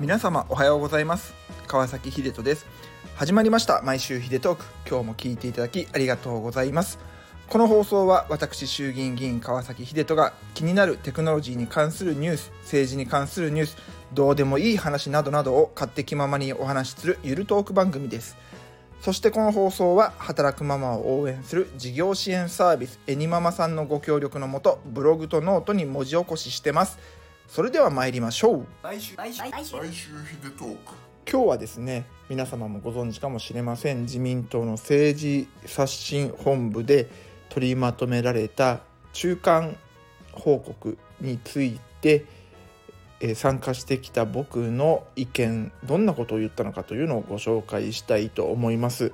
皆様おはようございます。川崎ひでとです。始まりました。毎週ひでトーク。今日も聞いていただきありがとうございます。この放送は私衆議院議員川崎ひでとが気になるテクノロジーに関するニュース政治に関するニュースどうでもいい話などなどを勝手気ままにお話しするゆるトーク番組です。そしてこの放送は働くママを応援する事業支援サービスエニママさんのご協力のもとブログとノートに文字起こししてます。それでは参りましょう。来週。来週。来週。来週。ヒデトーク今日はですね皆様もご存知かもしれません自民党の政治刷新本部で取りまとめられた中間報告についてえー参加してきた僕の意見どんなことを言ったのかというのをご紹介したいと思います。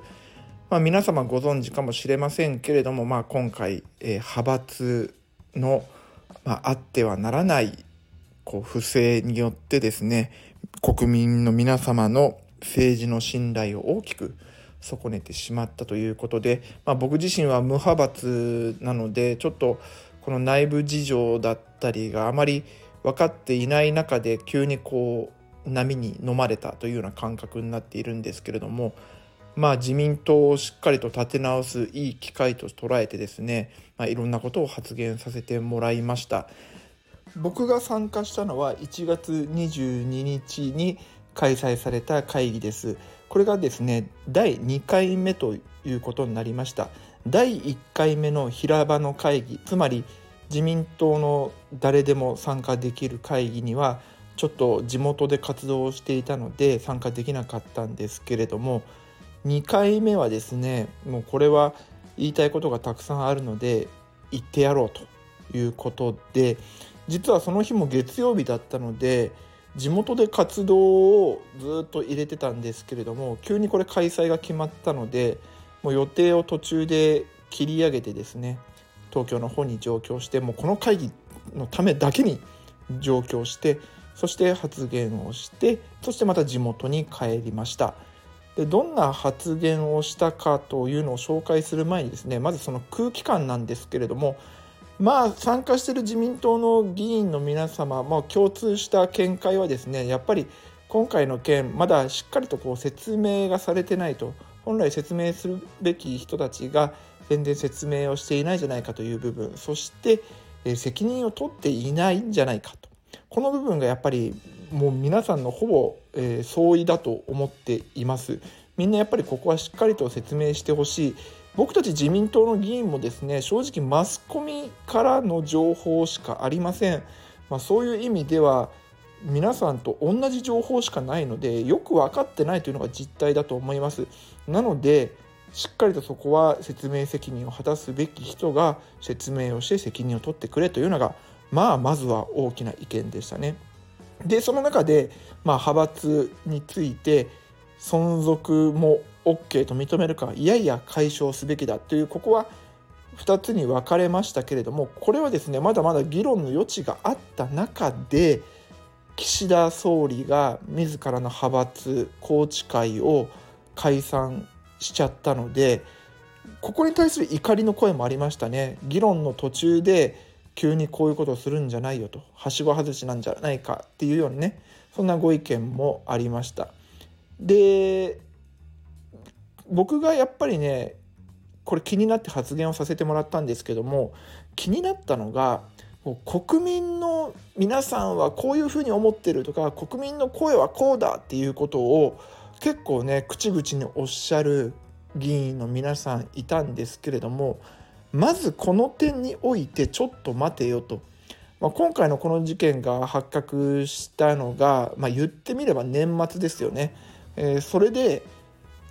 まあ、皆様ご存知かもしれませんけれども、まあ、今回、えー派閥の、まあ、あってはならないこう不正によってですね国民の皆様の政治の信頼を大きく損ねてしまったということで、まあ、僕自身は無派閥なのでちょっとこの内部事情だったりがあまり分かっていない中で急にこう波に飲まれたというような感覚になっているんですけれどもまあ自民党をしっかりと立て直すいい機会と捉えてですね、まあ、いろんなことを発言させてもらいました。僕が参加したのは1月22日に開催された会議です。これがですね第2回目ということになりました。第1回目の平場の会議つまり自民党の誰でも参加できる会議にはちょっと地元で活動をしていたので参加できなかったんですけれども2回目はですねもうこれは言いたいことがたくさんあるので言ってやろうということで実はその日も月曜日だったので地元で活動をずっと入れてたんですけれども急にこれ開催が決まったのでもう予定を途中で切り上げてですね東京の方に上京してもうこの会議のためだけに上京してそして発言をしてそしてまた地元に帰りました。でどんな発言をしたかというのを紹介する前にですねまずその空気感なんですけれどもまあ参加している自民党の議員の皆様、まあ、共通した見解はですねやっぱり今回の件まだしっかりとこう説明がされてないと本来説明するべき人たちが全然説明をしていないじゃないかという部分そして、責任を取っていないんじゃないかと。この部分がやっぱりもう皆さんのほぼ、えー相違だと思っています。みんなやっぱりここはしっかりと説明してほしい。僕たち自民党の議員もですね正直マスコミからの情報しかありません、まあ、そういう意味では皆さんと同じ情報しかないのでよく分かってないというのが実態だと思いますなのでしっかりとそこは説明責任を果たすべき人が説明をして責任を取ってくれというのがまあまずは大きな意見でしたね。でその中で、まあ、派閥について存続も OK と認めるかいやいや解消すべきだというここは2つに分かれましたけれどもこれはですねまだまだ議論の余地があった中で岸田総理が自らの派閥宏池会を解散しちゃったのでここに対する怒りの声もありましたね。議論の途中で急にこういうことをするんじゃないよとはしご外しなんじゃないかっていうようにねそんなご意見もありました。で僕がやっぱりねこれ気になって発言をさせてもらったんですけども気になったのが国民の皆さんはこういうふうに思ってるとか国民の声はこうだっていうことを結構ね口々におっしゃる議員の皆さんいたんですけれどもまずこの点においてちょっと待てよと、まあ、今回のこの事件が発覚したのが、まあ、言ってみれば年末ですよね。えーそれで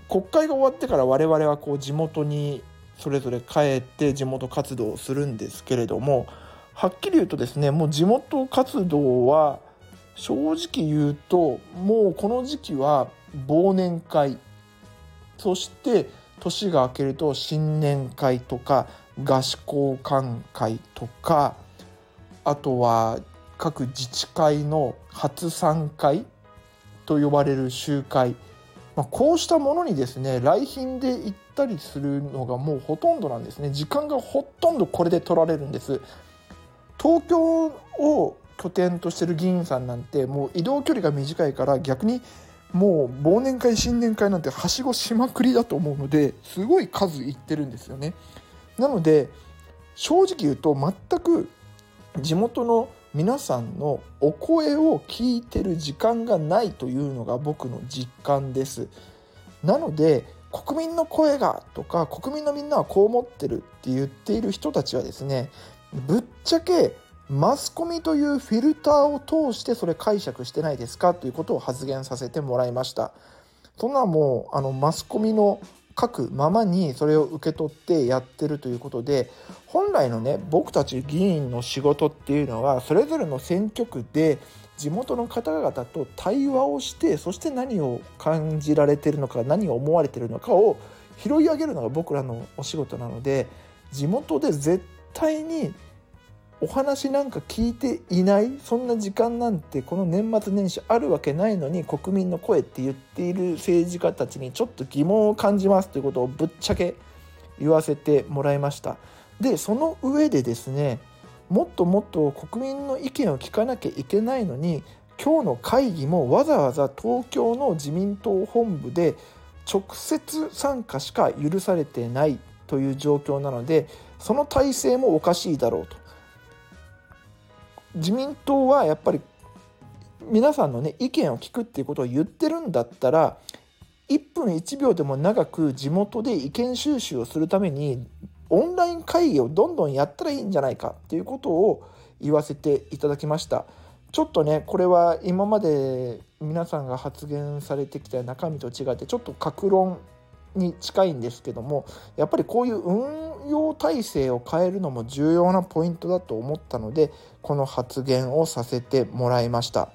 国会が終わってから我々はこう地元にそれぞれ帰って地元活動をするんですけれどもはっきり言うとですねもう地元活動は正直言うともうこの時期は忘年会そして年が明けると新年会とか合宿交換会とかあとは各自治会の初参会と呼ばれる集会、まあ、こうしたものにですね来賓で行ったりするのがもうほとんどなんですね時間がほとんどこれで取られるんです東京を拠点としてる議員さんなんてもう移動距離が短いから逆にもう忘年会新年会なんてはしごしまくりだと思うのですごい数いってるんですよね。なので正直言うと全く地元の皆さんのお声を聞いてる時間がないというのが僕の実感です。なので国民の声がとか国民のみんなはこう思ってるって言っている人たちはですねぶっちゃけマスコミというフィルターを通してそれ解釈してないですかということを発言させてもらいましたそんなもうあのマスコミの書くままにそれを受け取ってやってるということで本来のね僕たち議員の仕事っていうのはそれぞれの選挙区で地元の方々と対話をしてそして何を感じられてるのか何を思われてるのかを拾い上げるのが僕らのお仕事なので地元で絶対にお話なんか聞いていない？そんな時間なんてこの年末年始あるわけないのに国民の声って言っている政治家たちにちょっと疑問を感じますということをぶっちゃけ言わせてもらいました。でその上でですねもっともっと国民の意見を聞かなきゃいけないのに今日の会議もわざわざ東京の自民党本部で直接参加しか許されてないという状況なのでその体制もおかしいだろうと。自民党はやっぱり皆さんのね意見を聞くっていうことを言ってるんだったら1分1秒でも長く地元で意見収集をするためにオンライン会議をどんどんやったらいいんじゃないかっていうことを言わせていただきました。ちょっとねこれは今まで皆さんが発言されてきた中身と違ってちょっと格論に近いんですけどもやっぱりこういう運用体制を変えるのも重要なポイントだと思ったのでこの発言をさせてもらいました。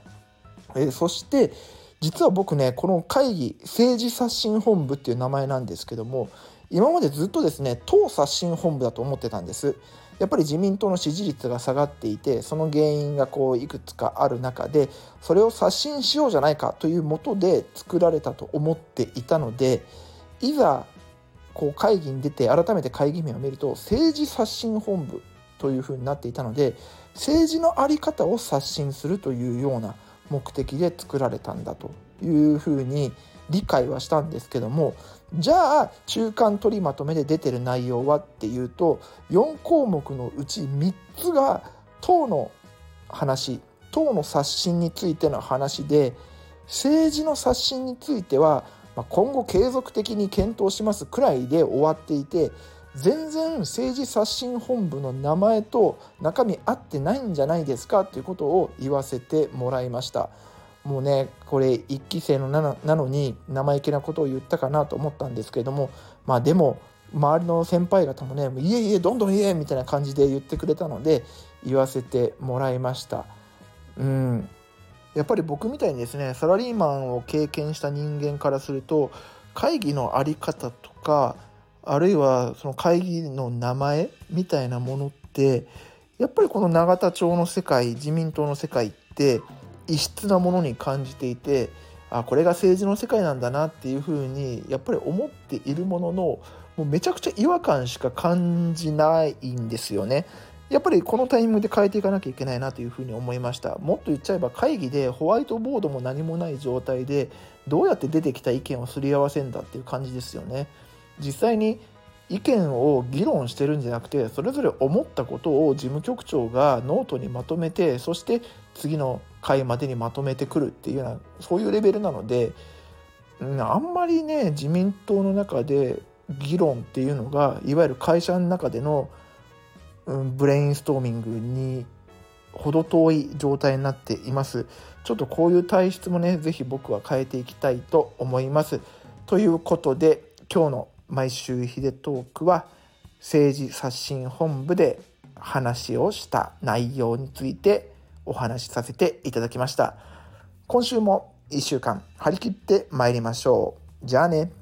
えそして実は僕ねこの会議政治刷新本部っていう名前なんですけども今までずっとですね党刷新本部だと思ってたんですやっぱり自民党の支持率が下がっていてその原因がこういくつかある中でそれを刷新しようじゃないかというもとで作られたと思っていたのでいざこう会議に出て改めて会議名を見ると政治刷新本部というふうになっていたので政治の在り方を刷新するというような目的で作られたんだというふうに理解はしたんですけどもじゃあ中間取りまとめで出てる内容はっていうと4項目のうち3つが党の話党の刷新についての話で政治の刷新についてはまあ、今後継続的に検討しますくらいで終わっていて全然政治刷新本部の名前と中身合ってないんじゃないですかということを言わせてもらいました。もうねこれ1期生のなのに生意気なことを言ったかなと思ったんですけれどもまあでも周りの先輩方もね「いえいえどんどん言え」みたいな感じで言ってくれたので言わせてもらいました。うん。やっぱり僕みたいにですねサラリーマンを経験した人間からすると会議の在り方とかあるいはその会議の名前みたいなものってやっぱりこの永田町の世界自民党の世界って異質なものに感じていてあこれが政治の世界なんだなっていうふうにやっぱり思っているもののもうめちゃくちゃ違和感しか感じないんですよね。やっぱりこのタイミングで変えていかなきゃいけないなというふうに思いました。もっと言っちゃえば会議でホワイトボードも何もない状態でどうやって出てきた意見をすり合わせんだっていう感じですよね。実際に意見を議論してるんじゃなくてそれぞれ思ったことを事務局長がノートにまとめてそして次の回までにまとめてくるっていうようなそういうレベルなのであんまりね自民党の中で議論っていうのがいわゆる会社の中でのブレインストーミングに程遠い状態になっています。ちょっとこういう体質もね是非僕は変えていきたいと思います。ということで今日の毎週ヒデトークは政治刷新本部で話をした内容についてお話しさせていただきました。今週も1週間張り切ってまいりましょう。じゃあね。